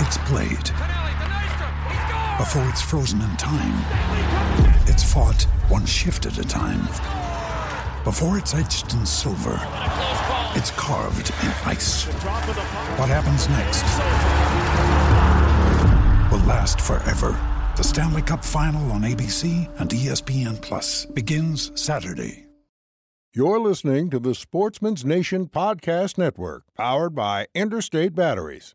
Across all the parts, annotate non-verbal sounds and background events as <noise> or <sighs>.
it's played. Before it's frozen in time, it's fought one shift at a time. Before it's etched in silver, it's carved in ice. What happens next will last forever. The Stanley Cup Final on ABC and ESPN Plus begins Saturday. You're listening to the Sportsman's Nation Podcast Network, powered by Interstate Batteries.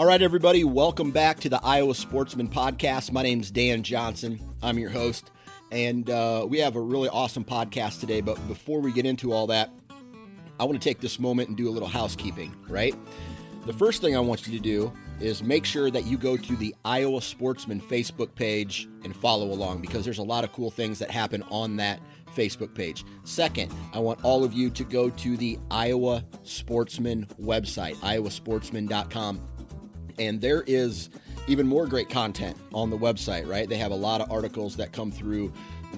All right, everybody, welcome back to the Iowa Sportsman Podcast. My name's Dan Johnson. I'm your host, and uh, we have a really awesome podcast today. But before we get into all that, I want to take this moment and do a little housekeeping, right? The first thing I want you to do is make sure that you go to the Iowa Sportsman Facebook page and follow along because there's a lot of cool things that happen on that Facebook page. Second, I want all of you to go to the Iowa Sportsman website, iowasportsman.com and there is even more great content on the website, right? They have a lot of articles that come through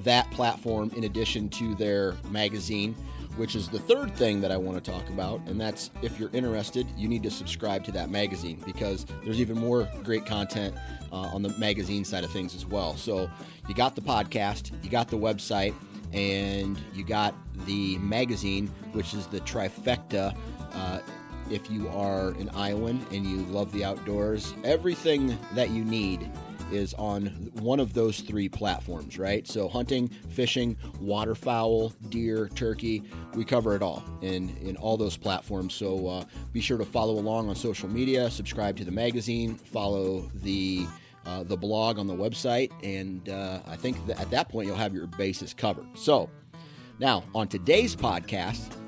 that platform in addition to their magazine, which is the third thing that I want to talk about. And that's if you're interested, you need to subscribe to that magazine because there's even more great content uh, on the magazine side of things as well. So you got the podcast, you got the website, and you got the magazine, which is the trifecta. Uh, if you are an Iowan and you love the outdoors, everything that you need is on one of those three platforms, right? So hunting, fishing, waterfowl, deer, turkey, we cover it all in in all those platforms. So uh, be sure to follow along on social media, subscribe to the magazine, follow the uh, the blog on the website, and uh, I think that at that point you'll have your bases covered. So now on today's podcast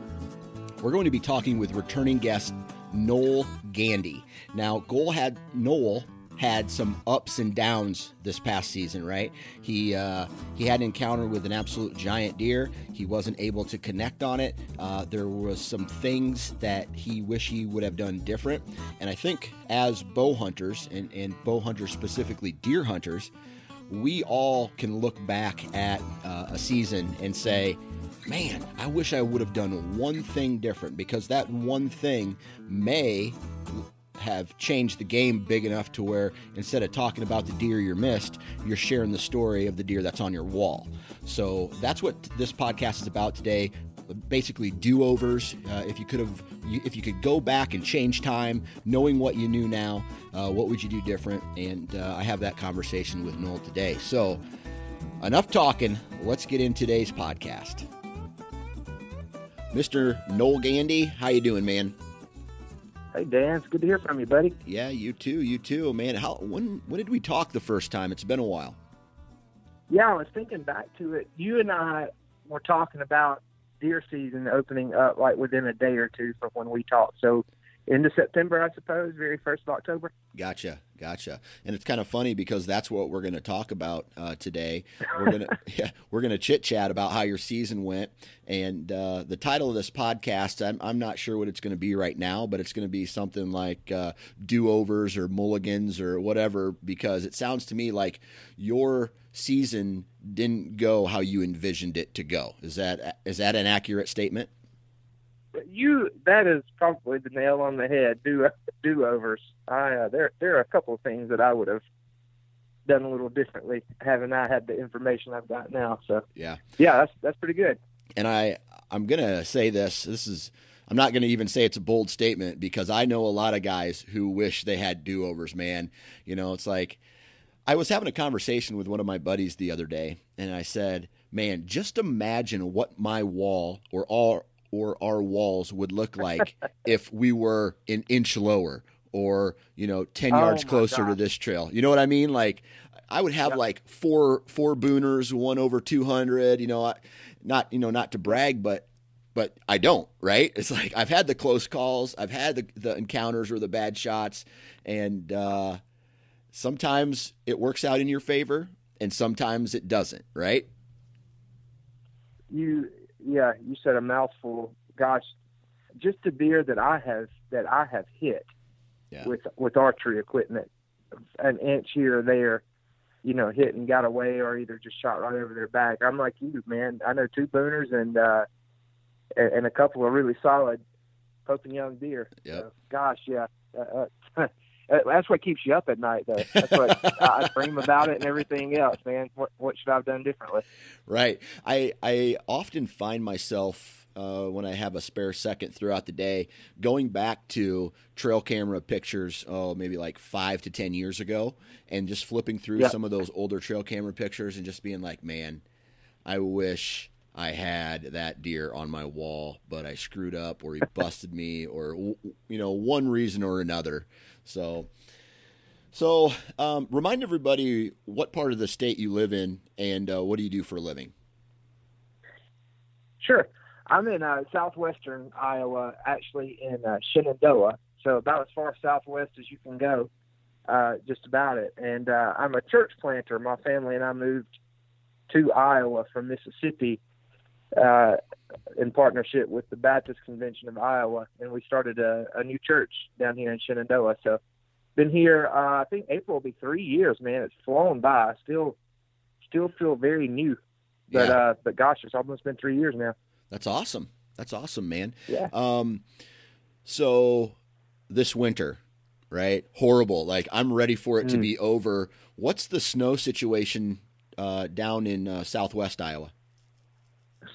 we're going to be talking with returning guest Noel Gandy. Now, Goal had Noel had some ups and downs this past season, right? He uh, he had an encounter with an absolute giant deer. He wasn't able to connect on it. Uh, there was some things that he wish he would have done different. And I think as bow hunters and, and bow hunters specifically deer hunters, we all can look back at uh, a season and say, man, I wish I would have done one thing different because that one thing may have changed the game big enough to where instead of talking about the deer you missed, you're sharing the story of the deer that's on your wall. So that's what this podcast is about today. Basically, do-overs. Uh, if you could have, if you could go back and change time, knowing what you knew now, uh, what would you do different? And uh, I have that conversation with Noel today. So, enough talking. Let's get in today's podcast. Mr. Noel Gandy, how you doing, man? Hey Dan, it's good to hear from you, buddy. Yeah, you too, you too, man. How when when did we talk the first time? It's been a while. Yeah, I was thinking back to it. You and I were talking about deer season opening up like within a day or two from when we talked. So into September, I suppose, very first of October. Gotcha, gotcha. And it's kind of funny because that's what we're going to talk about uh, today. We're gonna <laughs> <laughs> yeah, we're gonna chit chat about how your season went, and uh, the title of this podcast. I'm I'm not sure what it's going to be right now, but it's going to be something like uh, do overs or mulligans or whatever, because it sounds to me like your season didn't go how you envisioned it to go. Is that is that an accurate statement? You that is probably the nail on the head. Do do overs. I uh, there there are a couple of things that I would have done a little differently having I had the information I've got now. So yeah, yeah, that's that's pretty good. And I I'm gonna say this. This is I'm not gonna even say it's a bold statement because I know a lot of guys who wish they had do overs. Man, you know, it's like I was having a conversation with one of my buddies the other day, and I said, "Man, just imagine what my wall or all or our walls would look like <laughs> if we were an inch lower or you know 10 yards closer to this trail. You know what i mean? Like i would have Yep. like four four booners one over 200 you know I, not you know not to brag but but i don't right? It's like i've had the close calls i've had the, the encounters or the bad shots and uh sometimes it works out in your favor and sometimes it doesn't right? You yeah, you said a mouthful. Gosh, just the deer that I have that I have hit Yeah. with with archery equipment, an inch here or there, you know, hit and got away, or either just shot right over their back. I'm like you, man. I know two booners and uh, and, a couple of really solid Pope and Young deer. Yep. So, gosh, yeah. Uh, uh, that's what keeps you up at night, though. That's what I dream about it and everything else, man. What what should I have done differently? Right. I I often find myself uh, when I have a spare second throughout the day going back to trail camera pictures. Oh, maybe like five to ten years ago, and just flipping through Yeah. some of those older trail camera pictures and just being like, man, I wish. I had that deer on my wall, but I screwed up, or he busted me, or you know, one reason or another. So, so um, remind everybody what part of the state you live in, and uh, what do you do for a living? Sure. I'm in uh, southwestern Iowa, actually in uh, Shenandoah, so about as far southwest as you can go, uh, just about it. And uh, I'm a church planter. My family and I moved to Iowa from Mississippi uh, in partnership with the Baptist Convention of Iowa, and we started a, a new church down here in Shenandoah. So, been here. Uh, I think April will be three years. Man, it's flown by. Still, still feel very new. But Yeah. uh, but gosh, it's almost been three years now. That's awesome. That's awesome, man. Yeah. Um, so this winter, right? Horrible. Like I'm ready for it to Mm. be over. What's the snow situation uh, down in uh, Southwest Iowa?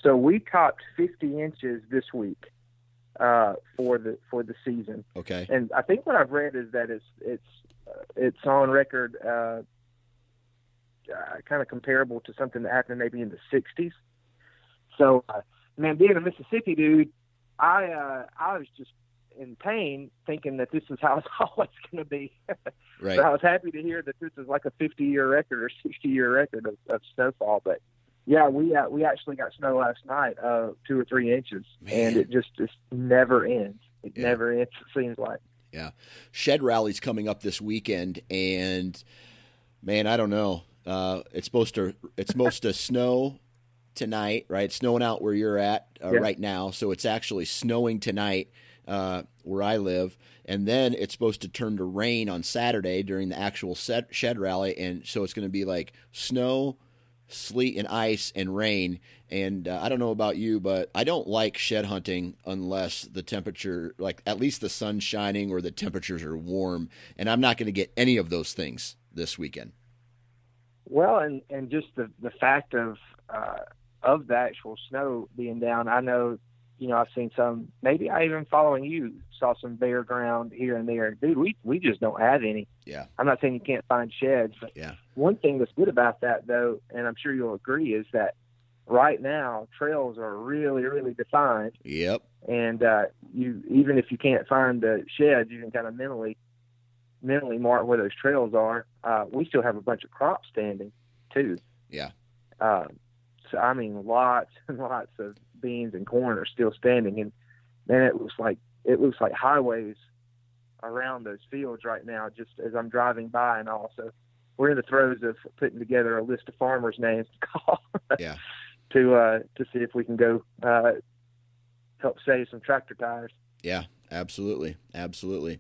So we topped 50 inches this week uh, for the for the season, Okay. and I think what I've read is that it's it's uh, it's on record, uh, uh, kind of comparable to something that happened maybe in the 60s. So, uh, man, being a Mississippi dude, I uh, I was just in pain thinking that this is how it's <laughs> always going to be. Right. So I was happy to hear that this is like a 50 year record or 60 year record of, of snowfall. But yeah, we uh, we actually got snow last night, uh, two or three inches, and it just just never ends. It Yeah. never ends. It seems like. Yeah, shed rally's coming up this weekend, and man, I don't know. Uh, it's supposed to it's supposed to <laughs> snow tonight, right? It's snowing out where you're at uh, Yeah. right now, so it's actually snowing tonight uh, where I live, and then it's supposed to turn to rain on Saturday during the actual set, shed rally, and so it's going to be like snow, sleet, and ice and rain. And uh, I don't know about you, but I don't like shed hunting unless the temperature, like at least the sun's shining or the temperatures are warm, and I'm not going to get any of those things this weekend. Well, and and just the the fact of uh, of the actual snow being down, I know, you know, I've seen some. Maybe I even following you saw some bare ground here and there. Dude, we we just don't have any. Yeah. I'm not saying you can't find sheds, but Yeah. One thing that's good about that though, and I'm sure you'll agree, is that right now trails are really really defined, Yep. and uh, you even if you can't find the sheds, you can kind of mentally mentally mark where those trails are. Uh, we still have a bunch of crops standing too. Yeah. Uh, so I mean, lots and lots of beans and corn are still standing, and man, it looks like it looks like highways around those fields right now. Just as I'm driving by, and also we're in the throes of putting together a list of farmers' names to call. <laughs> Yeah. to uh, to see if we can go uh, help save some tractor tires. Yeah, absolutely, absolutely.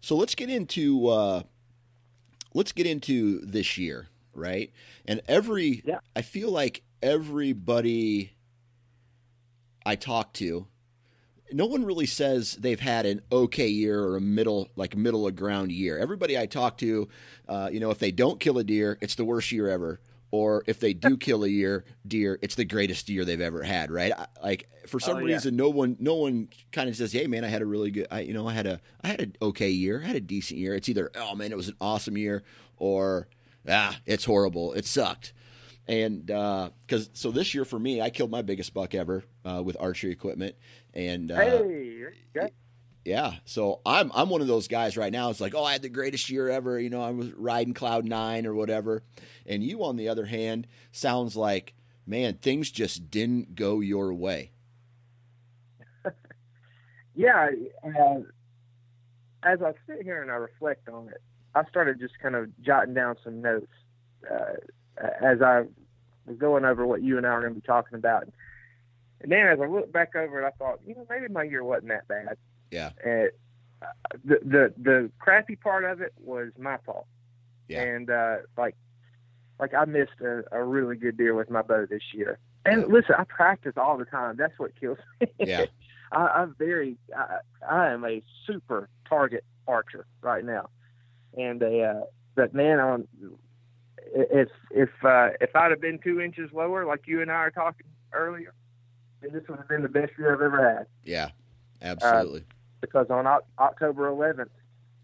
So let's get into uh, let's get into this year, right? And every Yeah. I feel like everybody I talk to, no one really says they've had an okay year or a middle like middle of ground year. Everybody I talk to, uh, you know, if they don't kill a deer, it's the worst year ever. Or if they do kill a year deer, it's the greatest year they've ever had, right? I, like for some Oh, yeah. reason, no one, no one kind of says, "Hey, man, I had a really good, I, you know, I had a, I had an okay year, I had a decent year." It's either, "Oh man, it was an awesome year," or "Ah, it's horrible, it sucked." And because so this year for me, I killed my biggest buck ever uh, with archery equipment, and uh, hey, okay. yeah, so I'm I'm one of those guys right now. It's like, oh, I had the greatest year ever. You know, I was riding cloud nine or whatever. And you, on the other hand, sounds like, man, things just didn't go your way. <laughs> yeah. Uh, as I sit here and I reflect on it, I started just kind of jotting down some notes uh, as I was going over what you and I are going to be talking about. And then as I looked back over it, I thought, you know, maybe my year wasn't that bad. Yeah, And uh, the the the crappy part of it was my fault. Yeah. And uh, like like I missed a, a really good deer with my bow this year. And listen, I practice all the time. That's what kills <laughs> me. Yeah. I, I'm very I, I am a super target archer right now. And uh, but man, on if if uh, if I'd have been two inches lower, like you and I are talking earlier, then this would have been the best year I've ever had yeah, absolutely. because on Oc- October 11th,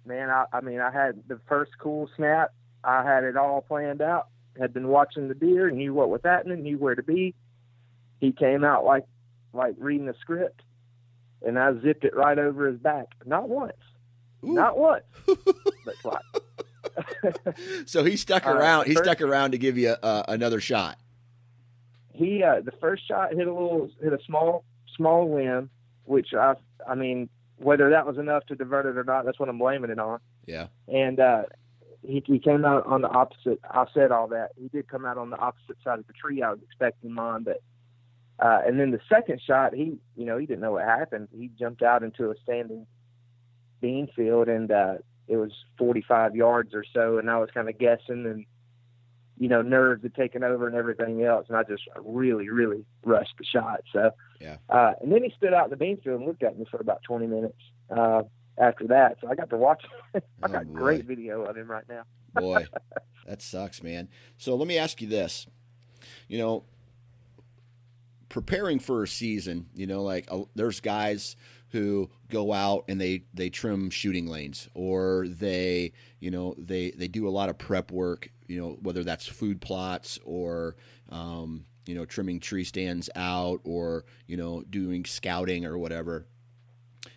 man, I, I mean, I had the first cool snap. I had it all planned out. Had been watching the deer, knew what was happening, knew where to be. He came out like like reading the script, and I zipped it right over his back. Not once, Ooh. not once, <laughs> but twice. so he stuck Uh, around. He first- stuck around to give you uh, another shot. He uh, the first shot hit a little hit a small small limb, which I I mean whether that was enough to divert it or not, that's what I'm blaming it on. Yeah, and uh, he, he came out on the opposite. I said all that. He did come out on the opposite side of the tree. I was expecting mine, but uh, and then the second shot, he you know he didn't know what happened. He jumped out into a standing bean field, and uh, it was 45 yards or so, and I was kind of guessing, and you know nerves had taken over and everything else, and I just really really rushed the shot. So Yeah. uh, and then he stood out in the bean field and looked at me for about 20 minutes. Uh, after that, so I got to watch. <laughs> I Oh, got boy. great video of him right now. <laughs> boy, that sucks, man. So let me ask you this: you know, preparing for a season, you know, like uh, there's guys who go out and they they trim shooting lanes or they you know they they do a lot of prep work you know whether that's food plots or um, you know trimming tree stands out or you know doing scouting or whatever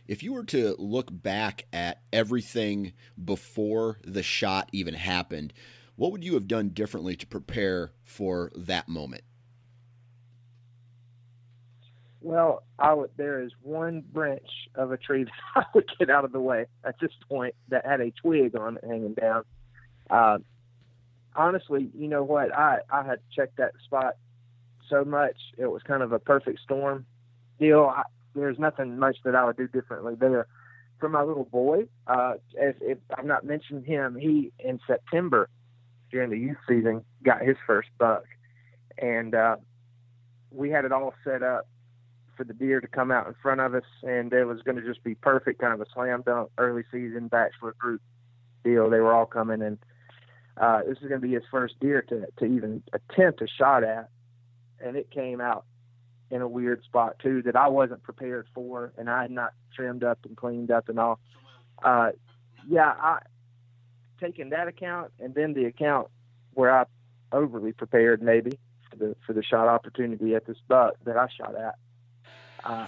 if you were to look back at everything before the shot even happened what would you have done differently to prepare for that moment Well, I would, there is one branch of a tree <laughs> that I would get out of the way at this point that had a twig on it hanging down. Uh, honestly, you know what? I, I had checked that spot so much. It was kind of a perfect storm deal. I, there's nothing much that I would do differently there. For my little boy, uh, if, if I've not mentioned him, he in September during the youth season got his first buck, and uh, we had it all set up for the deer to come out in front of us, and it was going to just be perfect, kind of a slam dunk early season bachelor group deal. They were all coming, and uh, this is going to be his first deer to to even attempt a shot at, and it came out in a weird spot too that I wasn't prepared for, and I had not trimmed up and cleaned up and all. Uh, yeah, I taking that account, and then the account where I overly prepared maybe for the for the shot opportunity at this buck that I shot at uh,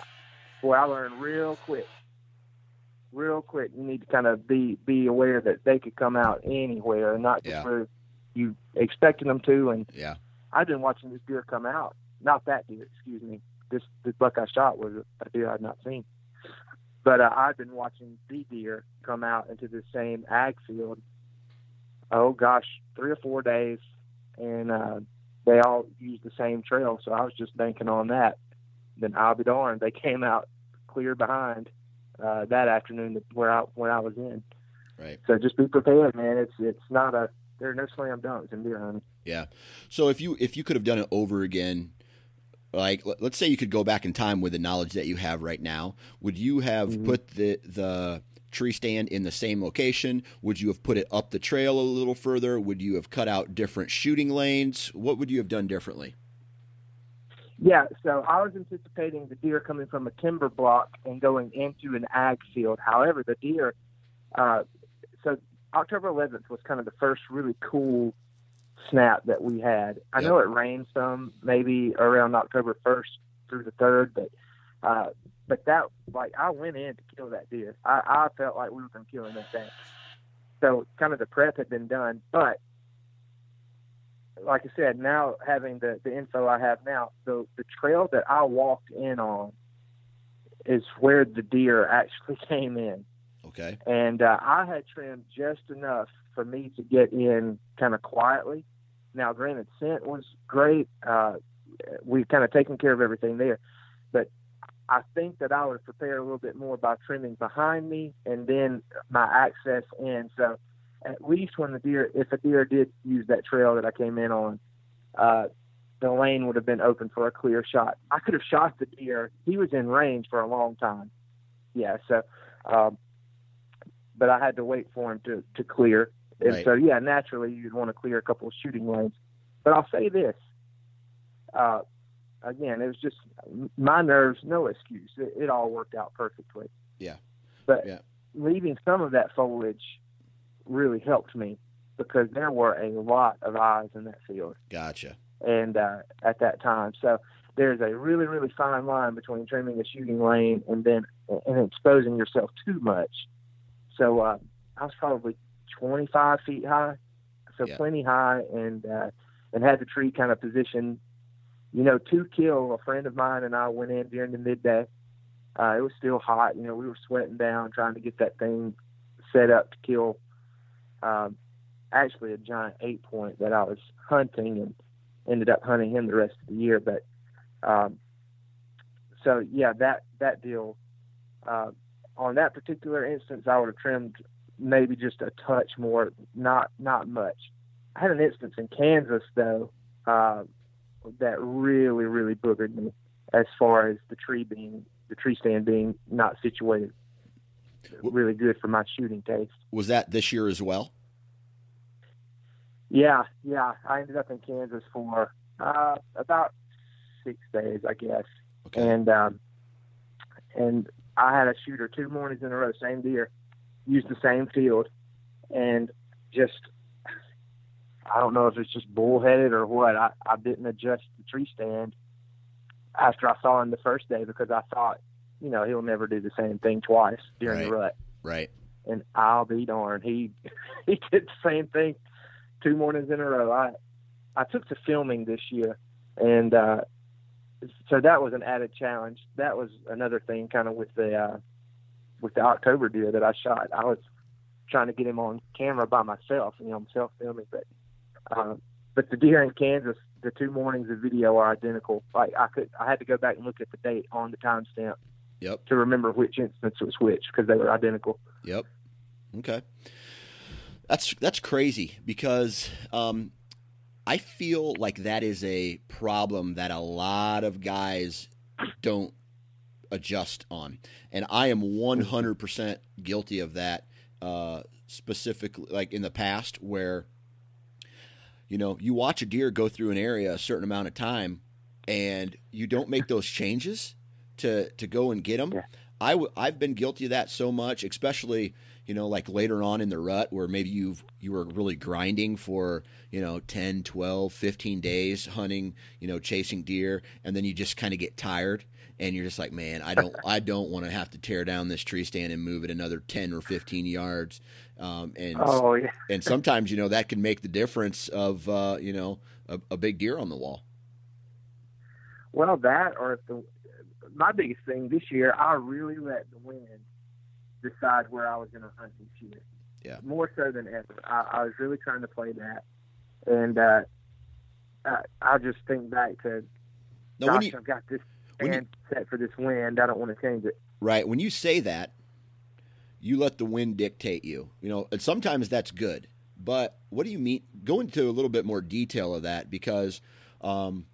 boy, I learned real quick, real quick. You need to kind of be be aware that they could come out anywhere, and not just Yeah. where you expecting them to. And yeah I've been watching this deer come out, not that deer, excuse me, this this buck I shot was a deer I'd not seen. But uh, I've been watching the deer come out into the same ag field. Oh gosh, three or four days, and uh, they all used the same trail. So I was just banking on that. Then I'll be darned, they came out clear behind uh, that afternoon where I where I was in. Right. So just be prepared, man. It's it's not a there are no slam dunks in deer hunting. Yeah. So if you if you could have done it over again, like let's say you could go back in time with the knowledge that you have right now, would you have mm-hmm. put the the tree stand in the same location? Would you have put it up the trail a little further? Would you have cut out different shooting lanes? What would you have done differently? Yeah, so I was anticipating the deer coming from a timber block and going into an ag field. However, the deer, uh, so October 11th was kind of the first really cool snap that we had. I know it rained some, maybe around October 1st through the 3rd, but uh, but that like I went in to kill that deer. I, I felt like we were going to kill him that day. So kind of the prep had been done, but like I said, now having the, the info I have now, the the trail that I walked in on is where the deer actually <laughs> came in. Okay. And uh, I had trimmed just enough for me to get in kind of quietly. Now, granted, scent was great. Uh, we've kind of taken care of everything there, but I think that I would have prepared a little bit more by trimming behind me and then my access in. So at least when the deer, if a deer did use that trail that I came in on, uh, the lane would have been open for a clear shot. I could have shot the deer. He was in range for a long time. Yeah. So, um, but I had to wait for him to, to clear. And right. so, yeah, naturally you'd want to clear a couple of shooting lanes. But I'll say this, uh, again, it was just my nerves, no excuse. It, it all worked out perfectly. Yeah. But yeah. leaving some of that foliage really helped me because there were a lot of eyes in that field. Gotcha. And uh, at that time, so there's a really, really fine line between trimming a shooting lane and then and exposing yourself too much. So uh, I was probably 25 feet high, so yeah. plenty high, and uh, and had the tree kind of positioned, you know, to kill. A friend of mine and I went in during the midday. Uh, it was still hot, you know. We were sweating down trying to get that thing set up to kill um, actually a giant eight point that I was hunting and ended up hunting him the rest of the year. But um, so yeah, that that deal uh, on that particular instance, I would have trimmed maybe just a touch more, not not much. I had an instance in Kansas though uh, that really really boogered me as far as the tree being the tree stand being not situated really good for my shooting taste. Was that this year as well? Yeah, yeah. I ended up in Kansas for uh, about six days, I guess. Okay. And um, and I had a shooter two mornings in a row, same deer, used the same field, and just I don't know if it's just bullheaded or what. I, I didn't adjust the tree stand after I saw him the first day because I thought you know, he'll never do the same thing twice during right. the rut. Right. And I'll be darned, he <laughs> he did the same thing two mornings in a row. I I took to filming this year, and uh, so that was an added challenge. That was another thing, kind of with the uh, with the October deer that I shot. I was trying to get him on camera by myself, you know, self filming. But uh, but the deer in Kansas, the two mornings of video are identical. Like I could, I had to go back and look at the date on the timestamp Yep. To remember which instance was which because they were identical. Yep. Okay. That's that's crazy because um, I feel like that is a problem that a lot of guys don't adjust on, and I am one hundred percent guilty of that. Uh, specifically, like in the past, where you know you watch a deer go through an area a certain amount of time, and you don't make those changes to to go and get them. Yeah. I w- I've been guilty of that so much, especially you know like later on in the rut where maybe you've you were really grinding for you know 10 12 15 days hunting you know chasing deer and then you just kind of get tired and you're just like man i don't <laughs> i don't want to have to tear down this tree stand and move it another 10 or 15 yards um, and oh, yeah. and sometimes you know that can make the difference of uh, you know a, a big deer on the wall well that or if the my biggest thing this year, I really let the wind decide where I was going to hunt this year. Yeah. More so than ever. I, I was really trying to play that, and uh, I, I just think back to, Now, gosh, you, I've got this when you- set for this wind. I don't want to change it. right, when you say that, you let the wind dictate you. You know, and sometimes that's good. But what do you mean? Go into a little bit more detail of that because um,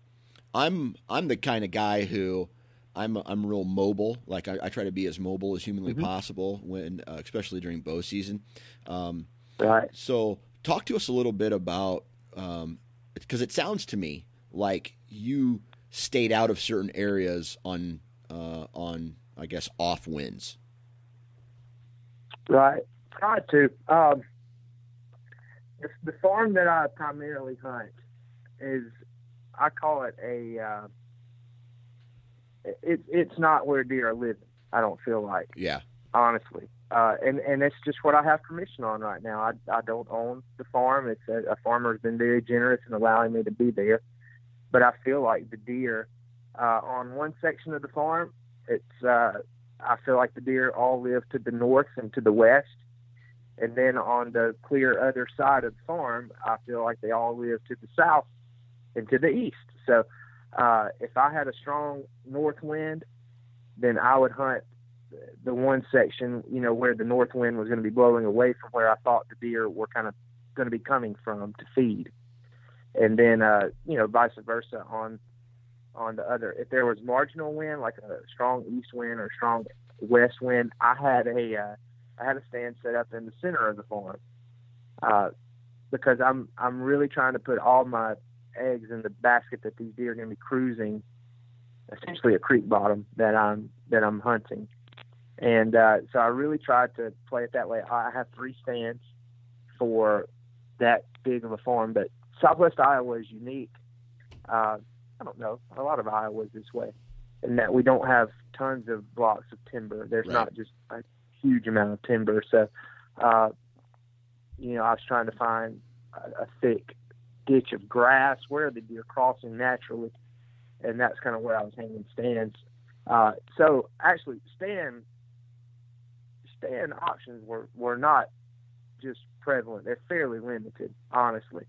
I'm I'm the kind of guy who I'm I'm real mobile. Like I, I try to be as mobile as humanly Mhm. possible when, uh, especially during bow season. Um, Right. So, talk to us a little bit about because it sounds to me like you stayed out of certain areas on uh, on I guess off winds. Right. Tried to. Um, the, the farm that I primarily hunt is, I call it a. Uh, it, it's not where deer are living. I don't feel like Yeah, honestly, uh, and and it's just what I have permission on right now. I I don't own the farm. It's a, a farmer's been very generous in allowing me to be there, but I feel like the deer uh, on one section of the farm. It's uh, I feel like the deer all live to the north and to the west. And then on the clear other side of the farm, I feel like they all live to the south and to the east. So uh, if I had a strong north wind, then I would hunt the one section, you know, where the north wind was going to be blowing away from where I thought the deer were kind of going to be coming from to feed. And then, uh, you know, vice versa on on the other. If there was marginal wind, like a strong east wind or strong west wind, I had a uh, I had a stand set up in the center of the farm uh, because I'm I'm really trying to put all my eggs in the basket that these deer are going to be cruising, essentially a creek bottom that I'm that I'm hunting, and uh, so I really tried to play it that way. I have three stands for that big of a farm, but Southwest Iowa is unique. Uh, I don't know. A lot of Iowa is this way, in that we don't have tons of blocks of timber. There's Right. not just a huge amount of timber. So, uh, you know, I was trying to find a, a thick ditch of grass where the deer crossing naturally, and that's kind of where I was hanging stands. Uh, so actually, stand stand options were were not just prevalent; they're fairly limited, honestly.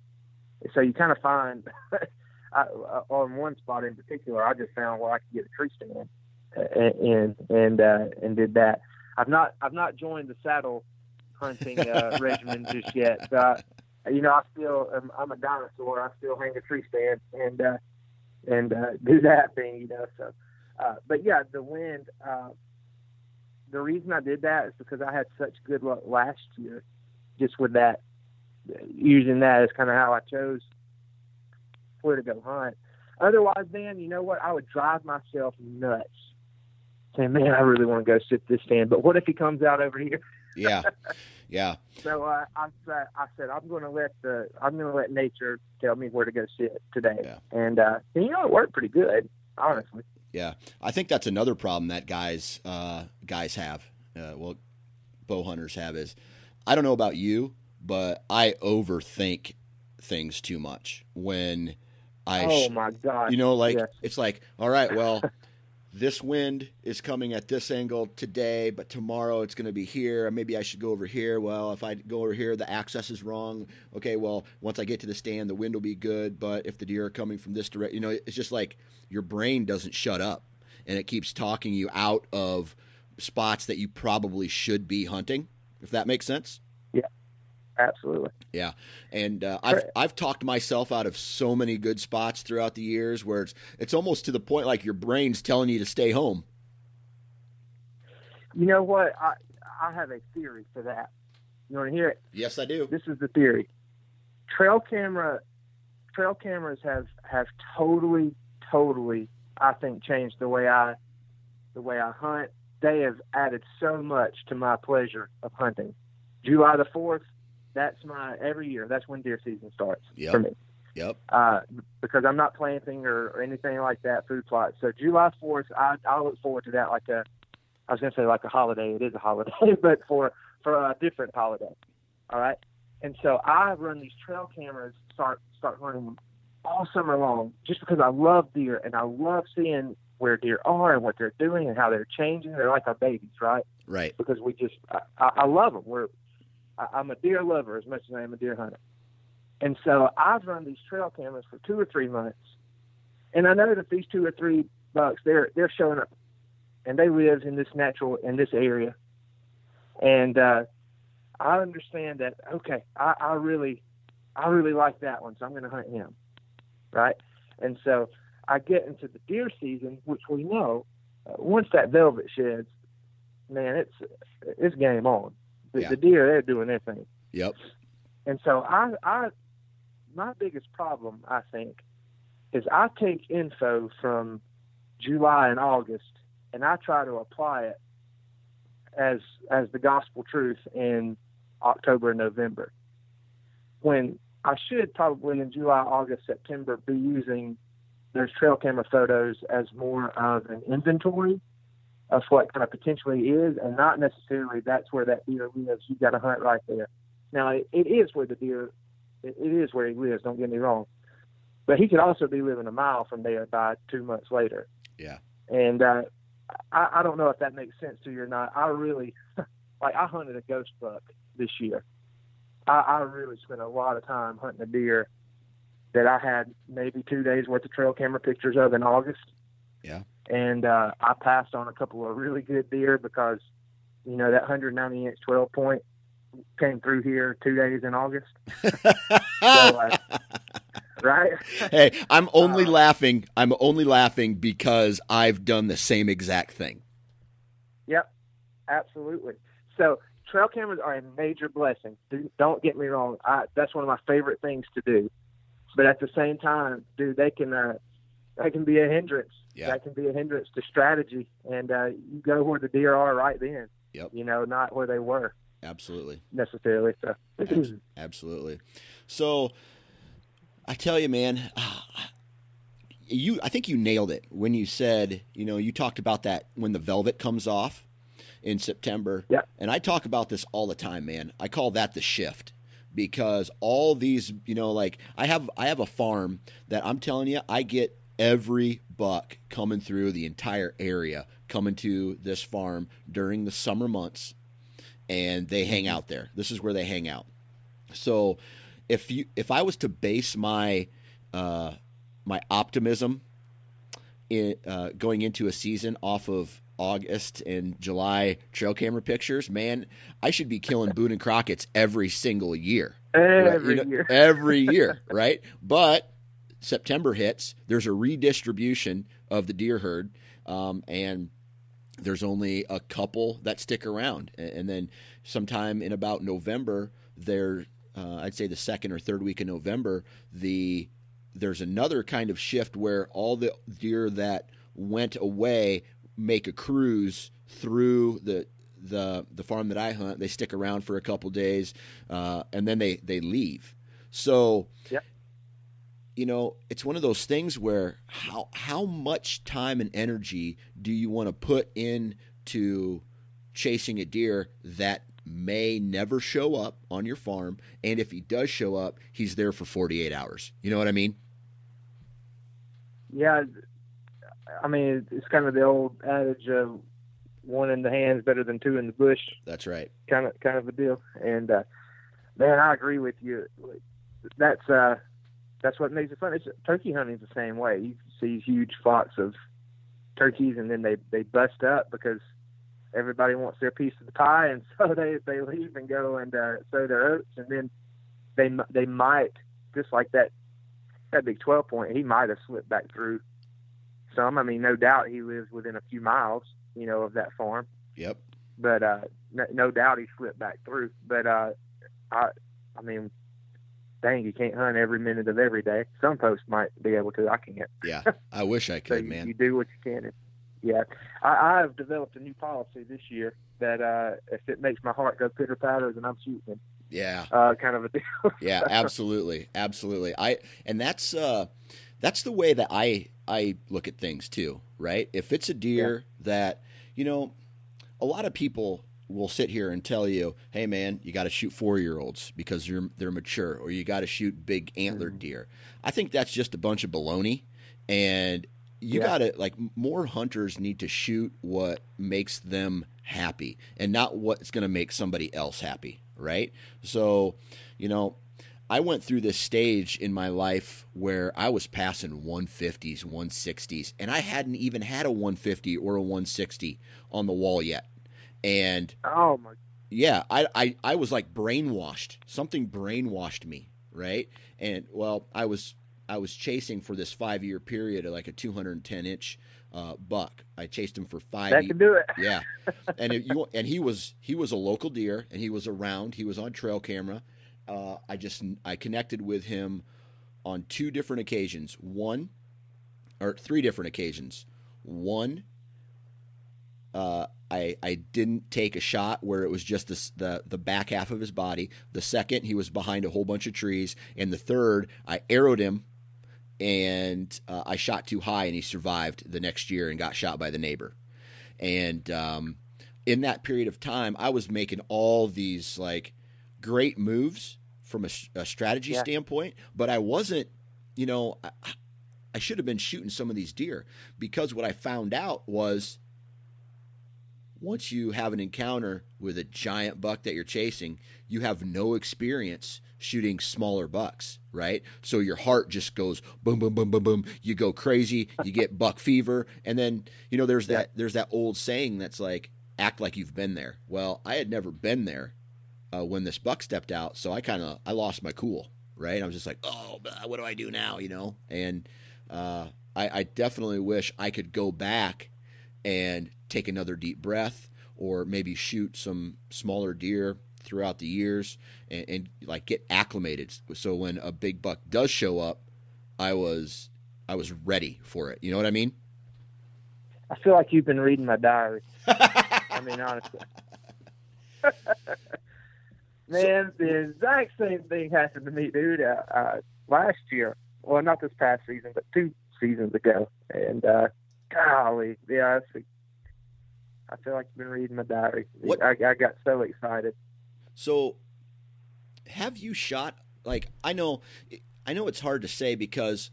So you kind of find <laughs> I, uh, on one spot in particular, I just found where I could get a tree stand in and uh, and did that. I've not I've not joined the saddle hunting uh, <laughs> regimen just yet. So I, you know, I still am, I'm a dinosaur. I still hang a tree stand and uh, and uh, <laughs> do that thing. You know, so uh, but yeah, the wind. Uh, the reason I did that is because I had such good luck last year, just with that, using that as kind of how I chose where to go hunt. Otherwise, man, you know what? I would drive myself nuts saying, man, I really want to go sit this stand. But what if he comes out over here? Yeah, yeah. <laughs> So uh, I said, I said, I'm going to let the, I'm going to let nature tell me where to go sit today. Yeah. And, uh, and, you know, it worked pretty good, honestly. Yeah, I think that's another problem that guys uh, guys have. Uh, well, bow hunters have is I don't know about you, but I overthink things too much when I oh my God. you know like Yes. it's like all right, well, <laughs> this wind is coming at this angle today, but tomorrow it's going to be here. Maybe I should go over here. Well, if I go over here, the access is wrong. Okay, well, once I get to the stand, the wind will be good. But if the deer are coming from this direction, you know, it's just like your brain doesn't shut up and it keeps talking you out of spots that you probably should be hunting. If that makes sense. Absolutely. Yeah, and uh, I've I've talked myself out of so many good spots throughout the years where it's it's almost to the point like your brain's telling you to stay home. You know what? I, I have a theory for that. You want to hear it? Yes, I do. this is the theory. Trail camera, trail cameras have have totally, totally, I think, changed the way I, the way I hunt. They have added so much to my pleasure of hunting. July the fourth, that's my every year. That's when deer season starts Yep. for me. Yep. Uh, because I'm not planting or, or anything like that, food plot. So July fourth, I I look forward to that like a, I was gonna say like a holiday. It is a holiday, <laughs> but for for a different holiday. All right. And so I run these trail cameras, start start running them all summer long, just because I love deer and I love seeing where deer are and what they're doing and how they're changing. They're like our babies, right? Right. Because we just, I, I love them. We're, I, I'm a deer lover as much as I am a deer hunter. And so I've run these trail cameras for two or three months, and I know that these two or three bucks, they're they're showing up, and they live in this natural in this area, and uh, I understand that. Okay, I, I really, I really like that one, so I'm going to hunt him, right? And so I get into the deer season, which we know uh, once that velvet sheds, man, it's it's game on. The, Yeah. the deer they're doing their thing, Yep. and so I I my biggest problem I think is I take info from July and August and I try to apply it as as the gospel truth in October and November. When I should probably in July, August, September be using those trail camera photos as more of an inventory of what kind of potentially is, and not necessarily that's where that deer lives. You got to hunt right there. Now it, it is where the deer, it, it is where he lives. Don't get me wrong, but he could also be living a mile from there by two months later. Yeah. And uh, I, I don't know if that makes sense to you or not. I really, <laughs> like, I hunted a ghost buck this year. I, I really spent a lot of time hunting a deer that I had maybe two days worth of trail camera pictures of in August. Yeah. And uh, I passed on a couple of really good deer because, you know, that 190 inch 12 point came through here two days in August. So, uh, <laughs> right? hey, I'm only Uh, laughing. I'm only laughing because I've done the same exact thing. Yep, absolutely. So trail cameras are a major blessing. Do- Don't get me wrong. I, that's one of my favorite things to do. But at the same time, dude, they can uh, they can be a hindrance. Yeah. That can be a hindrance to strategy, and uh, you go where the deer are right then. Yep. You know, not where they were Absolutely. necessarily. So Abs- Absolutely. So I tell you, man, <sighs> you I think you nailed it when you said, you know, you talked about that when the velvet comes off in September. Yeah. And I talk about this all the time, man. I call that the shift because all these, you know, like I have I have a farm that I'm telling you, I get every buck coming through the entire area coming to this farm during the summer months and they hang out there. This is where they hang out. So if you if I was to base my uh, my optimism in, uh, going into a season off of August and July trail camera pictures, man, I should be killing Boone and Crockett's every single year. right? every You know, year. every year, <laughs> right? But September hits, there's a redistribution of the deer herd, um, and there's only a couple that stick around, and then sometime in about November, there, uh, I'd say the second or third week in November, the there's another kind of shift where all the deer that went away make a cruise through the the the farm that I hunt. They stick around for a couple days, uh, and then they they leave. So, Yep. You know, it's one of those things where how how much time and energy do you want to put into chasing a deer that may never show up on your farm, and if he does show up, he's there for 48 hours. You know what I mean? Yeah, I mean it's kind of the old adage of one in the hands better than two in the bush. That's right. kind of kind of a deal. And uh, man, I agree with you. That's uh, that's what makes it fun. It's turkey hunting's the same way. You see huge flocks of turkeys, and then they they bust up because everybody wants their piece of the pie, and <laughs> so they they leave and go and uh, sow their oats, and then they they might just like that that big twelve point. He might have slipped back through some. I mean, no doubt he lives within a few miles, you know, of that farm Yep. but uh, no, no doubt he slipped back through. But uh, I, I mean, dang, you can't hunt every minute of every day. Some folks might be able to. I can't. Yeah. <laughs> I wish I could, you, man. you do what you can. And, yeah, I, I've developed a new policy this year that uh, if it makes my heart go pitter patter, then I'm shooting. Yeah. Uh, kind of a deal. <laughs> yeah absolutely absolutely i and that's uh that's the way that i i look at things too right if it's a deer that you know a lot of people will sit here and tell you hey man you got to shoot four year olds because you're they're mature or you got to shoot big antlered mm-hmm. deer i think that's just a bunch of baloney and you Yeah. got to like more hunters need to shoot what makes them happy and not what's going to make somebody else happy, right? So, you know, I went through this stage in my life where I was passing 150s, 160s, and I hadn't even had a 150 or a 160 on the wall yet. And Oh my yeah, I, I, I was like brainwashed. Something brainwashed me, right? And well, I was I was chasing for this five year period like a 210 inch uh, buck. I chased him for five. that can do it. yeah, <laughs> and if you and he was he was a local deer, and he was around. He was on trail camera. Uh, I just I connected with him on two different occasions. One or three different occasions. One, uh, I I didn't take a shot where it was just the, the the back half of his body. The second, he was behind a whole bunch of trees, and the third, I arrowed him, and uh, I shot too high, and he survived the next year and got shot by the neighbor. And um, in that period of time, I was making all these like great moves from a strategy Yeah. standpoint, but I wasn't, you know, I, I should have been shooting some of these deer because what I found out was once you have an encounter with a giant buck that you're chasing, you have no experience shooting smaller bucks, right? So your heart just goes boom, boom, boom, boom, boom. You go crazy, you get buck fever, and then you know there's that there's that old saying that's like act like you've been there. Well, I had never been there uh, when this buck stepped out, so I kind of I lost my cool, right? I was just like, oh, what do I do now, you know? And uh, I, I definitely wish I could go back and take another deep breath or maybe shoot some smaller deer throughout the years and, and like get acclimated so when a big buck does show up i was i was ready for it you know what i mean I feel like you've been reading my diary. I mean, honestly. <laughs> Man, the exact same thing happened to me, dude. Uh, uh, last year, well, not this past season, but two seasons ago. And uh, golly, yeah, it's, I feel like you've been reading my diary. What- I, I got so excited. So, have you shot like I know I know it's hard to say because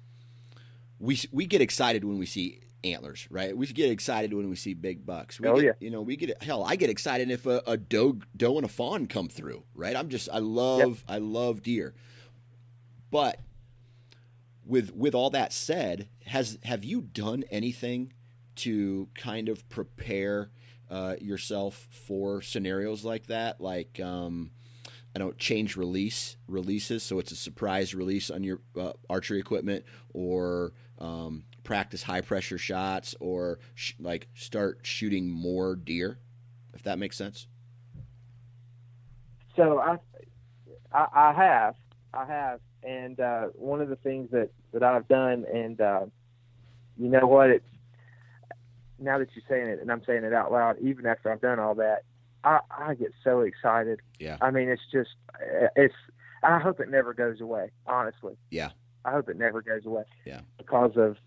we we get excited when we see antlers, right? We get excited when we see big bucks. We Oh, get, yeah. you know, we get hell. I get excited if a, a doe doe and a fawn come through, right? I'm just I love I love deer, but with with all that said, has have you done anything to kind of prepare uh, yourself for scenarios like that? Like, um, I don't change release releases, so it's a surprise release on your uh, archery equipment, or um, practice high pressure shots, or sh- like start shooting more deer, if that makes sense. So I, I, I have, I have, and uh, one of the things that that I've done, and uh, you know what, it's now that you're saying it, and I'm saying it out loud, even after I've done all that, I, I get so excited. Yeah. I mean, it's just, it's. I hope it never goes away. Honestly. Yeah. I hope it never goes away. Yeah. Because of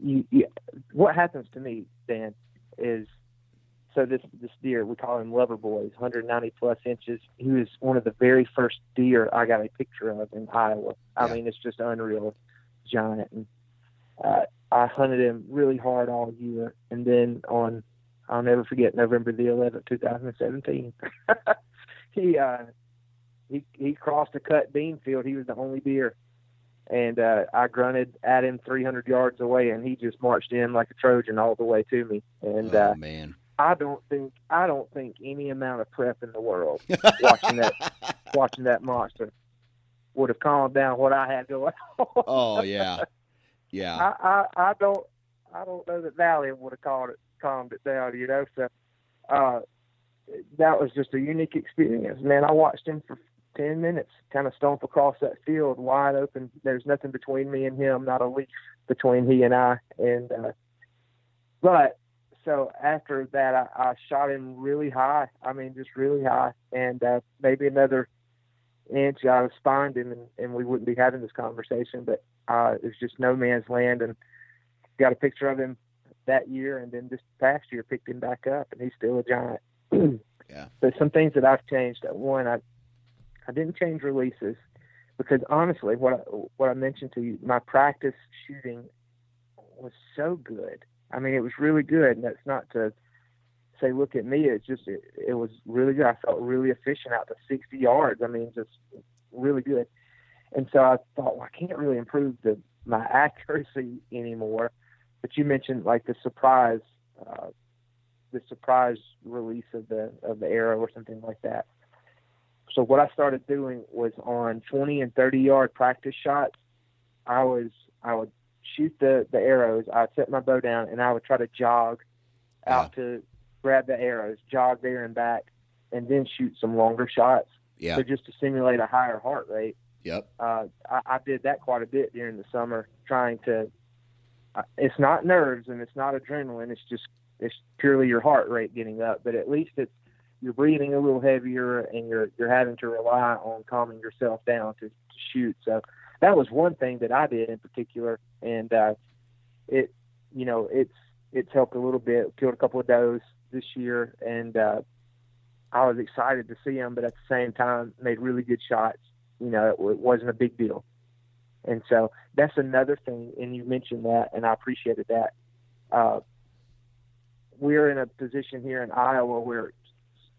you, you what happens to me, Dan, is so this this deer we call him Loverboy's, 190 plus inches. He was one of the very first deer I got a picture of in Iowa. I Yeah. mean, it's just unreal, giant. And uh, I hunted him really hard all year, and then on I'll never forget November the 11th, 2017. <laughs> he uh, he he crossed a cut bean field. He was the only deer, and uh, I grunted at him 300 yards away, and he just marched in like a Trojan all the way to me. And oh uh, man. I don't think I don't think any amount of prep in the world <laughs> watching that watching that monster would have calmed down what I had going <laughs> on. oh yeah. Yeah. I, I I don't I don't know that Valium would have calmed it calmed it down, you know. So uh, that was just a unique experience, man. I watched him for ten minutes, kind of stomp across that field, wide open. There's nothing between me and him, not a leaf between he and I. And uh, but so after that, I, I shot him really high. I mean, just really high, and uh, maybe another inch I would spined him, and, and we wouldn't be having this conversation. But uh, it's just no man's land, and got a picture of him that year, and then this past year picked him back up, and he's still a giant. <clears throat> Yeah. But some things that I've changed. One, I I didn't change releases because honestly, what I, what I mentioned to you, my practice shooting was so good. I mean, it was really good, and that's not to say, look at me. It's just it, it was really good. I felt really efficient out to 60 yards. I mean, just really good. And so I thought, well, I can't really improve the my <laughs> accuracy anymore. But you mentioned like the surprise, uh, the surprise release of the of the arrow or something like that. So what I started doing was on 20 and 30 yard practice shots. I was I would shoot the the arrows. I'd set my bow down and I would try to jog out yeah. to grab the arrows, jog there and back, and then shoot some longer shots. Yeah. So just to simulate a higher heart rate. Yep. Uh, I, I did that quite a bit during the summer, trying to. Uh, it's not nerves and it's not adrenaline. It's just it's purely your heart rate getting up. But at least it's you're breathing a little heavier and you're you're having to rely on calming yourself down to, to shoot. So that was one thing that I did in particular, and uh, it you know it's it's helped a little bit. Killed a couple of does this year, and uh, I was excited to see them, but at the same time made really good shots. You know, it, it wasn't a big deal, and so that's another thing. And you mentioned that, and I appreciated that. Uh, we're in a position here in Iowa where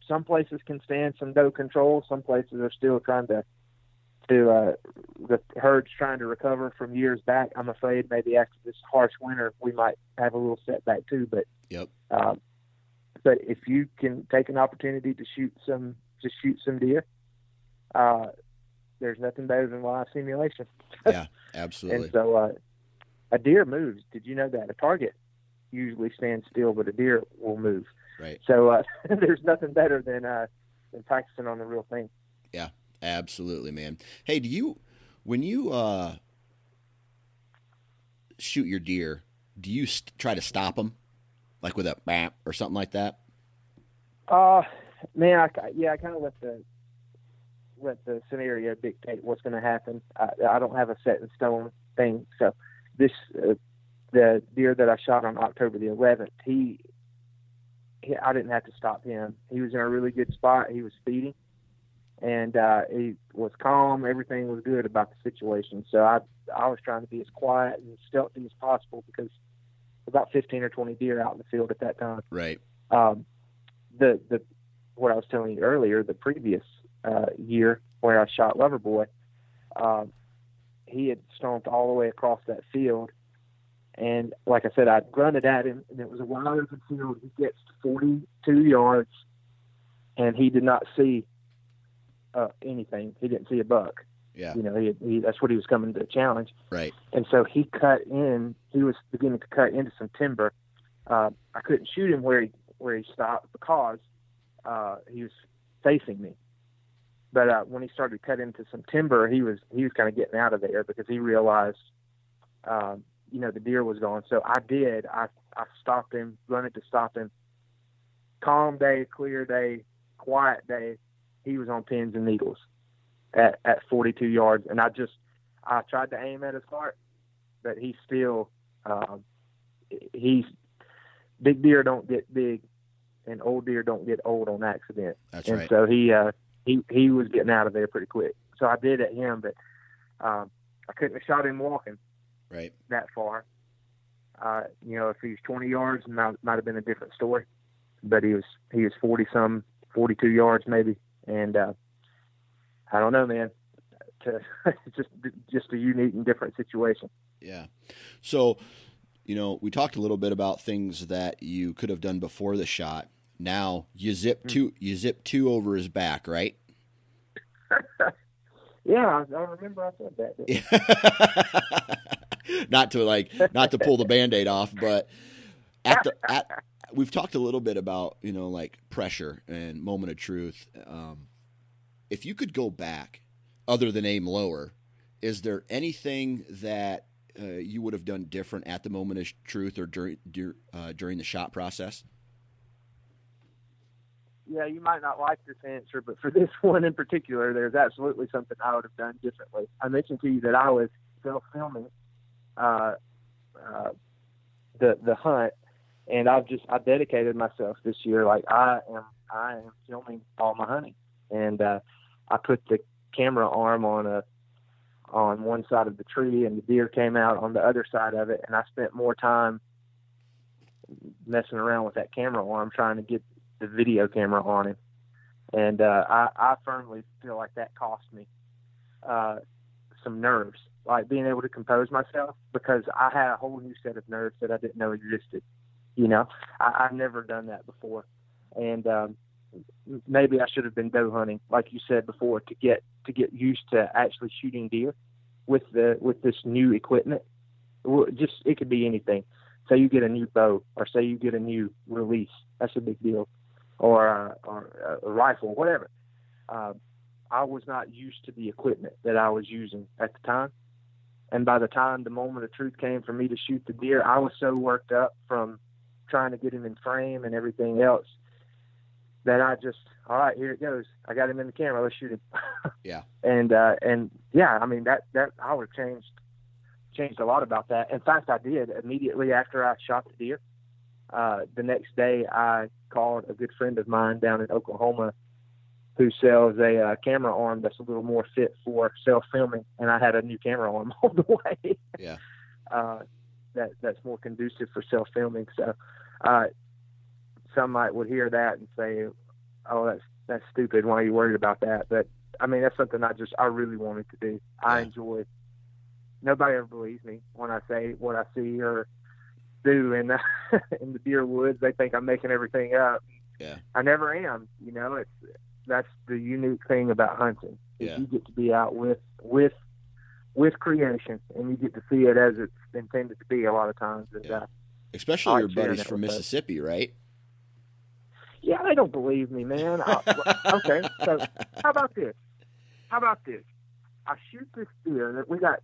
some places can stand some doe control. Some places are still trying to to uh, the herd's trying to recover from years back. I'm afraid maybe after this harsh winter we might have a little setback too. But yep. Um, but if you can take an opportunity to shoot some to shoot some deer, uh, there's nothing better than live simulation. <laughs> yeah, absolutely. and so uh, a deer moves. Did you know that a target usually stands still, but a deer will move. Right. So uh, <laughs> there's nothing better than uh, than practicing on the real thing. Yeah, absolutely, man. Hey, do you when you uh, shoot your deer, do you st- try to stop them, like with a bam or something like that? Uh, man, I, yeah, I kind of let the let the scenario dictate what's going to happen. I, I don't have a set in stone thing. So this uh, the deer that I shot on October the 11th, he he, I didn't have to stop him. He was in a really good spot. He was feeding, and uh, he was calm. Everything was good about the situation. So I I was trying to be as quiet and stealthy as possible because about 15 or 20 deer out in the field at that time. Right. Um, the the what I was telling you earlier, the previous uh, year where I shot Loverboy, um, he had stomped all the way across that field and like I said, I grunted at him, and it was a wide open field. He gets 42 yards, and he did not see uh, anything. He didn't see a buck. Yeah. You know, he, he, that's what he was coming to challenge. Right. And so he cut in. He was beginning to cut into some timber. Uh, I couldn't shoot him where he where he stopped because uh, he was facing me. But uh, when he started to cut into some timber, he was he was kind of getting out of there because he realized um, you know the deer was gone. So I did. I I stopped him, running to stop him. Calm day, clear day, quiet day. He was on pins and needles at at 42 yards, and I just I tried to aim at his heart, but he still um, he's big deer don't get big, and old deer don't get old on accident. That's and right. so he uh, he he was getting out of there pretty quick. So I did at him, but um, I couldn't have shot him walking right that far. Uh, you know, if he was 20 yards, might might have been a different story. But he was he was 40 some, 42 yards maybe, and uh, I don't know, man. To <laughs> just just a unique and different situation. Yeah. So, you know, we talked a little bit about things that you could have done before the shot. Now you zip Mm-hmm. two, you zip two over his back, right? <laughs> Yeah, I, remember I said that. <laughs> not to like not to pull the band-aid off but at the at we've talked a little bit about you know like pressure and moment of truth um, if you could go back other than aim lower is there anything that uh, you would have done different at the moment of truth or during dur- uh, during the shot process yeah, you might not like this answer, but for <laughs> this one in particular, there's absolutely something I would have done differently. I mentioned to you that I was self filming uh, uh, the the hunt, and I've just I dedicated myself this year. Like I am I am filming all my hunting, and uh, I put the camera arm on a on one side of the tree, and the deer came out on the other side of it, and I spent more time messing around with that camera arm trying to get the video camera on him. And uh, I, I firmly feel like that cost me uh, some nerves, like being able to compose myself because I had a whole new set of nerves that I didn't know existed. You know, I, I've never done that before, and um, maybe I should have been doe hunting, like you said before, to get to get used to actually shooting deer with the with this new equipment. Just it could be anything. Say you get a new bow, or say you get a new release. That's a big deal, or uh, or a rifle, whatever. Uh, I was not used to the equipment that I was using at the time. And by the time the moment of truth came for me to shoot the deer, I was so worked up from trying to get him in frame and everything else that I just, all right, here it goes. I got him in the camera. Let's shoot him. <laughs> yeah. And uh, and yeah, I mean that that I would have changed changed a lot about that. In fact, I did immediately after I shot the deer. Uh, the next day, I called a good friend of mine down in Oklahoma who sells a uh, camera arm that's a little more fit for self filming, and I had a new camera arm <laughs> on the way. Yeah. That that's more conducive for self filming. So, uh, some might would hear that and say, "Oh, that's that's stupid. Why are you worried about that?" But I mean, that's something I just I really wanted to do. I enjoy. Nobody ever believes me when I say what I see or do in the <laughs> in the deer woods. They think I'm making everything up. Yeah. I never am. You know, it's that's the unique thing about hunting. is Yeah. You get to be out with with with creation, and you get to see it as it's intended to be a lot of times. And, Yeah. uh, Especially I your buddies from. Mississippi, right? Yeah, they don't believe me, man. I, <laughs> okay, so how about this? How about this? I shoot this deer that we got.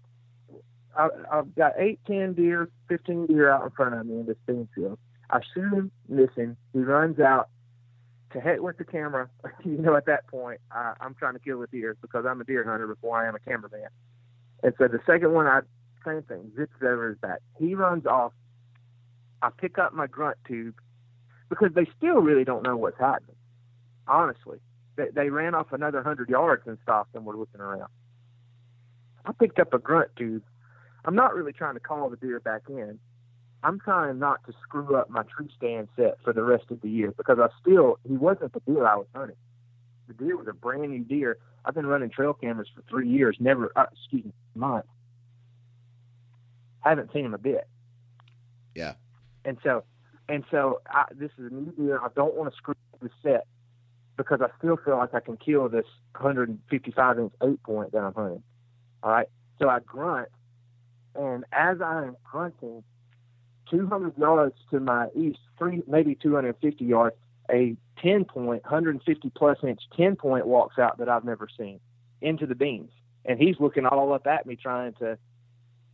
I, I've got eight, ten deer, fifteen deer out in front of me in this bean field. I shoot him, miss him. He runs out. To hit with the camera, <laughs> you know. At that point, I, I'm trying to kill the deer because I'm a deer hunter before I am a cameraman. And so the second one, I same thing, zips over his back. He runs off. I pick up my grunt tube because they still really don't know what's happening. Honestly, they, they ran off another hundred yards and stopped and were looking around. I picked up a grunt tube. I'm not really trying to call the deer back in. I'm trying not to screw up my tree stand set for the rest of the year because I still he wasn't the deer I was hunting. The deer was a brand new deer. I've been running trail cameras for three years, never uh, excuse me, month. Haven't seen him a bit. Yeah. And so and so I, this is a new deer. I don't want to screw up the set because I still feel like I can kill this 155 inch eight point that I'm hunting. All right. So I grunt, and as I am grunting, 200 yards to my east, three maybe 250 yards, a 10 point, 150 plus inch 10 point walks out that I've never seen into the beans, and he's looking all up at me trying to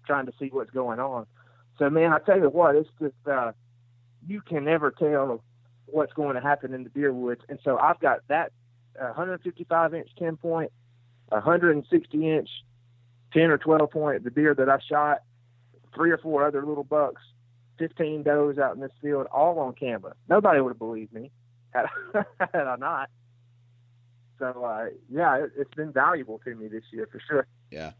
trying to see what's going on. So man, I tell you what, it's just uh, you can never tell what's going to happen in the deer woods. And so I've got that uh, 155 inch 10 point, 160 inch 10 or 12 point, the deer that I shot, three or four other little bucks, 15 does out in this field, all on camera. Nobody would have believed me had, <laughs> had I not. So uh, yeah, it, it's been valuable to me this year for sure. Yeah.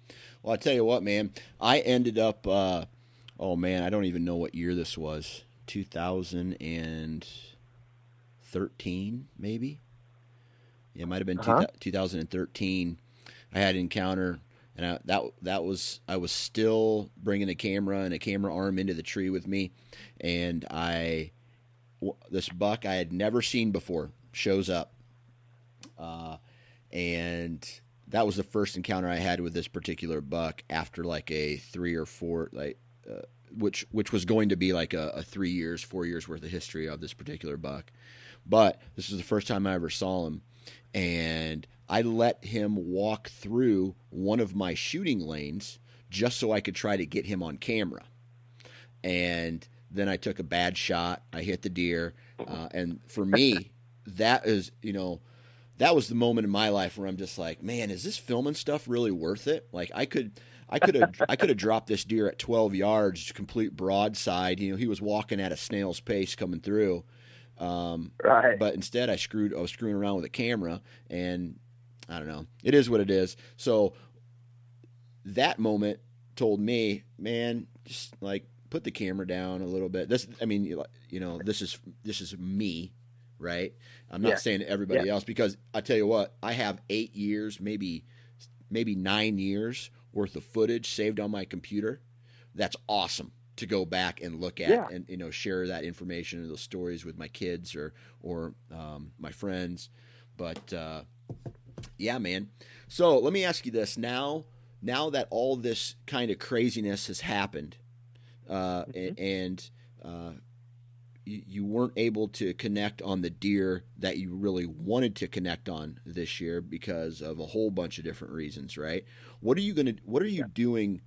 Well, I tell you what, man. I ended up. Uh, oh man, I don't even know what year this was. 2013, maybe. Yeah, it might have been Uh-huh. 2013. I had an encounter, and I, that that was I was still bringing a camera and a camera arm into the tree with me, and I this buck I had never seen before shows up, uh, and that was the first encounter I had with this particular buck after like a three or four like uh, which which was going to be like a, a three years four years worth of history of this particular buck. But this was the first time I ever saw him. And I let him walk through one of my shooting lanes just so I could try to get him on camera and then I took a bad shot I hit the deer uh, and for me <laughs> that is you know that was the moment in my life where I'm just like, man, is this filming stuff really worth it? Like I could, I could have, I could have <laughs> dropped this deer at 12 yards, complete broadside. You know, he was walking at a snail's pace coming through. Um, Right. but instead, I screwed, I was screwing around with a camera, and I don't know. It is what it is. So that moment told me, man, just like put the camera down a little bit. This, I mean, you know, this is this is me, right? I'm not Yeah. saying everybody Yeah. else because I tell you what, I have eight years, maybe maybe nine years worth of footage saved on my computer. That's awesome to go back and look at Yeah. and you know share that information and those stories with my kids or or um, my friends. But uh, yeah, man. So let me ask you this now. Now that all this kind of craziness has happened, uh, a- and uh, you, you weren't able to connect on the deer that you really wanted to connect on this year because of a whole bunch of different reasons, right? What are you gonna? What are you doing?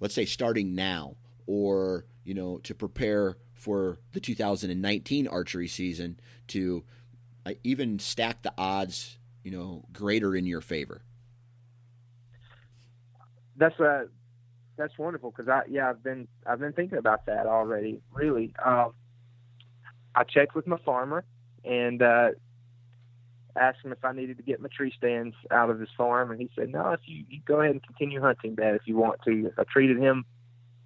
Let's say starting now, or you know, to prepare for the 2019 archery season to uh, even stack the odds, you know, greater in your favor. that's uh that's wonderful because I yeah I've been I've been thinking about that already. Really, um, I checked with my farmer and uh, asked him if I needed to get my tree stands out of his farm, and he said no. If you, you go ahead and continue hunting that if you want to. I treated him,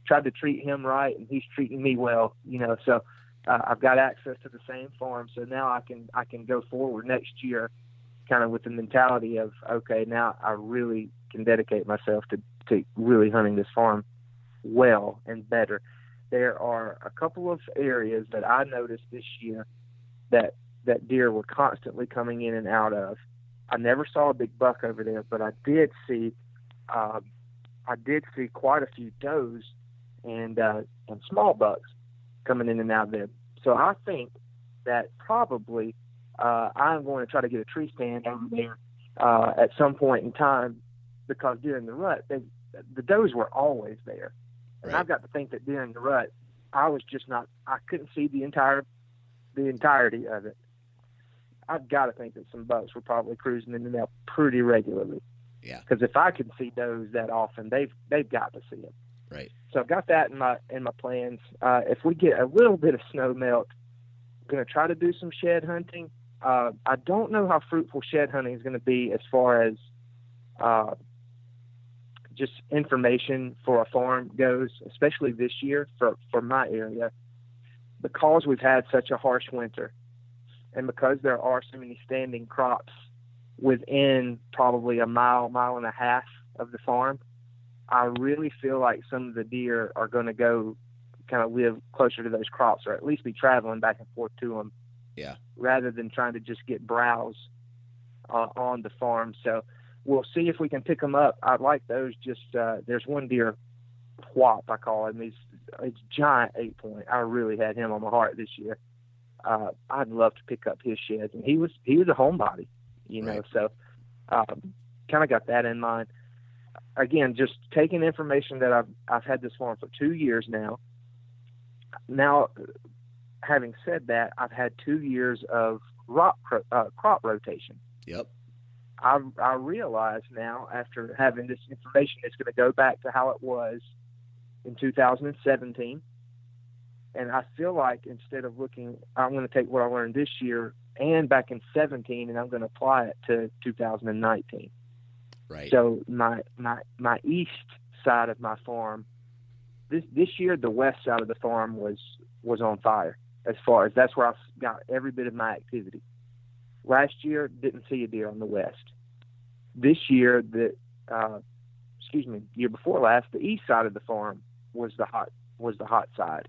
tried to treat him right, and he's treating me well. You know, so uh, I've got access to the same farm, so now I can I can go forward next year, kind of with the mentality of okay, now I really can dedicate myself to to really hunting this farm well and better. There are a couple of areas that I noticed this year that that deer were constantly coming in and out of. I never saw a big buck over there, but I did see um, I did see quite a few does and uh, and small bucks coming in and out there. So I think that probably uh, I'm going to try to get a tree stand over there uh, at some point in time because during the rut, they, the does were always there, and Right. I've got to think that during the rut, I was just not. I couldn't see the entire the entirety of it. I've got to think that some bucks were probably cruising in and out pretty regularly. Yeah. Because if I can see does that often, they've they've got to see them. Right. So I've got that in my in my plans. Uh, if we get a little bit of snow melt, I'm going to try to do some shed hunting. Uh, I don't know how fruitful shed hunting is going to be as far as uh, just information for a farm goes, especially this year for for my area, because we've had such a harsh winter, and because there are so many standing crops within probably a mile mile and a half of the farm. I really feel like some of the deer are going to go kind of live closer to those crops or at least be traveling back and forth to them. Yeah. Rather than trying to just get browse uh, on the farm. So we'll see if we can pick them up. I like those. Just uh, there's one deer, Whop I call him. He's it's giant eight point. I really had him on my heart this year. Uh, I'd love to pick up his sheds, and he was he was a homebody, you know. Right. So um, kind of got that in mind again, just taking information that I've I've had this farm for two years now. Now, having said that, I've had two years of crop uh, crop rotation. Yep. I I realize now after having this information, it's going to go back to how it was in 2017, and I feel like instead of looking, I'm going to take what I learned this year and back in 17, and I'm going to apply it to 2019. Right. So my my my east side of my farm, this this year the west side of the farm was was on fire. As far as that's where I got every bit of my activity. Last year didn't see a deer on the west. This year the uh, excuse me year before last the east side of the farm was the hot was the hot side,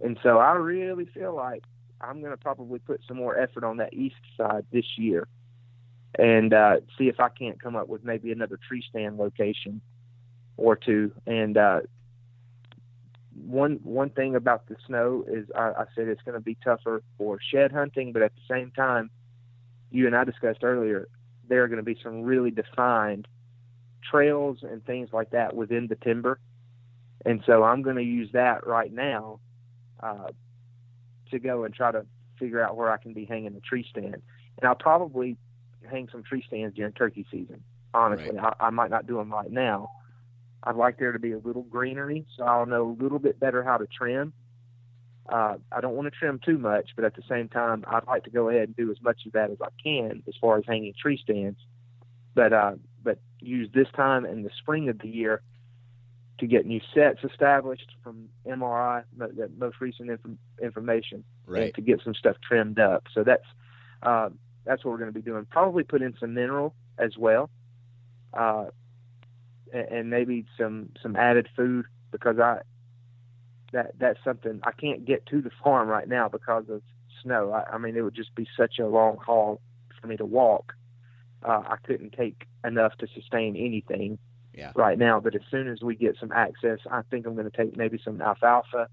and so I really feel like I'm going to probably put some more effort on that east side this year and uh, see if I can't come up with maybe another tree stand location or two. And uh, one one thing about the snow is I, I said it's going to be tougher for shed hunting, but at the same time, you and I discussed earlier, there are going to be some really defined trails and things like that within the timber. And so I'm going to use that right now uh, to go and try to figure out where I can be hanging a tree stand. And I'll probably hang some tree stands during turkey season. Honestly, I, I might not do them right now. I'd like there to be a little greenery, so I'll know a little bit better how to trim. Uh, I don't want to trim too much, but at the same time, I'd like to go ahead and do as much of that as I can as far as hanging tree stands. But uh, but use this time in the spring of the year to get new sets established from MRI, the most recent inf- information, right. and to get some stuff trimmed up. So that's uh, that's what we're going to be doing. Probably put in some mineral as well, uh, and, and maybe some some added food because I that that's something I can't get to the farm right now because of snow. I, I mean, it would just be such a long haul for me to walk. Uh, I couldn't take enough to sustain anything yeah. right now. But as soon as we get some access, I think I'm going to take maybe some alfalfa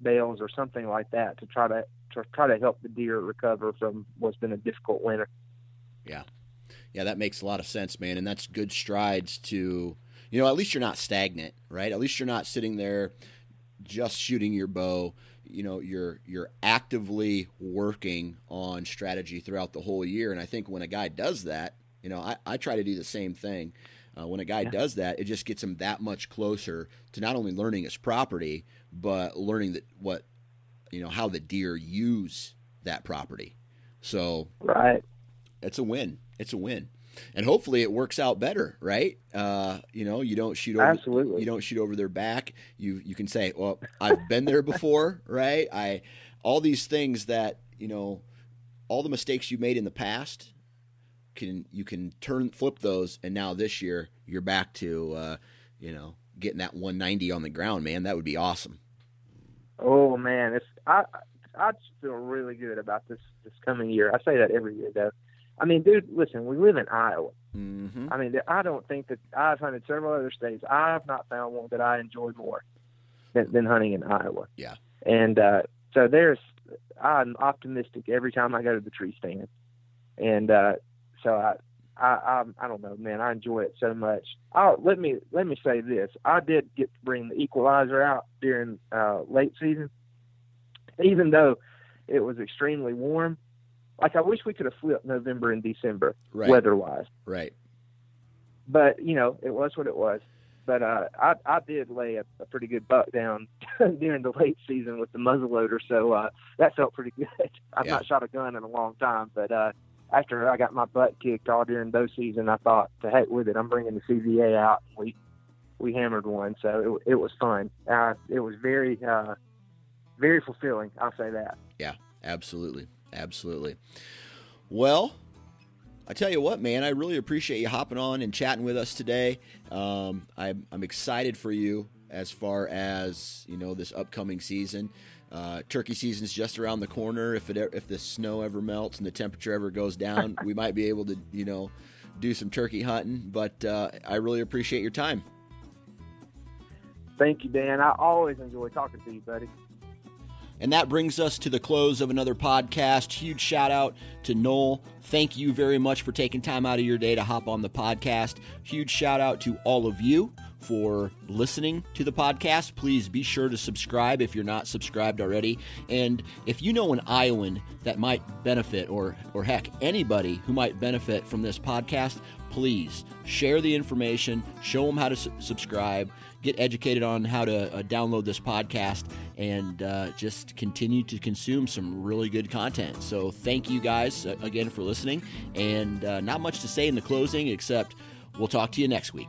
bales or something like that to try to to try to help the deer recover from what's been a difficult winter. Yeah, yeah, that makes a lot of sense, man, and that's good strides to you know at least you're not stagnant, right? At least you're not sitting there just shooting your bow. You know, you're you're actively working on strategy throughout the whole year, and I think when a guy does that, you know, I, I try to do the same thing. Uh, when a guy yeah. does that, it just gets him that much closer to not only learning his property, but learning that what you know how the deer use that property. So right, it's a win. It's a win, and hopefully it works out better. Right? Uh, you know, you don't shoot over. Absolutely. You don't shoot over their back. You you can say, well, I've been there before. <laughs> Right? I all these things that you know, all the mistakes you made in the past can you can turn flip those, and now this year you're back to uh, you know getting that 190 on the ground, man. That would be awesome. Oh man, it's I I feel really good about this this coming year. I say that every year though. I mean, dude, listen, we live in Iowa. Mm-hmm. I mean, I don't think that I've hunted several other states. I've not found one that I enjoy more than, than hunting in Iowa. Yeah. And uh, so there's, I'm optimistic every time I go to the tree stand, and uh, so I, I, I, I don't know, man. I enjoy it so much. Oh, let me let me say this: I did get to bring the equalizer out during uh, late season, even though it was extremely warm. Like I wish we could have flipped November and December right. weather-wise. Right. But you know, it was what it was. But uh, I I did lay a, a pretty good buck down <laughs> during the late season with the muzzleloader, so uh, that felt pretty good. <laughs> I've yeah. not shot a gun in a long time, but uh, after I got my butt kicked all during bow season, I thought, to heck with it, I'm bringing the CVA out. We we hammered one, so it, it was fun. Uh, it was very uh, very fulfilling. I'll say that. Yeah, absolutely, absolutely. Well, I tell you what, man, I really appreciate you hopping on and chatting with us today. Um, I'm, I'm excited for you as far as you know this upcoming season. Uh, turkey season is just around the corner. If it if the snow ever melts and the temperature ever goes down, <laughs> we might be able to you know do some turkey hunting. But uh, I really appreciate your time. Thank you, Dan. I always enjoy talking to you, buddy. And that brings us to the close of another podcast. Huge shout out to Noel. Thank you very much for taking time out of your day to hop on the podcast. Huge shout out to all of you for listening to the podcast. Please be sure to subscribe if you're not subscribed already. And if you know an Iowan that might benefit, or or heck, anybody who might benefit from this podcast, please share the information, show them how to su- subscribe, get educated on how to uh, download this podcast, and uh, just continue to consume some really good content. So thank you guys uh, again for listening, and uh, not much to say in the closing except we'll talk to you next week.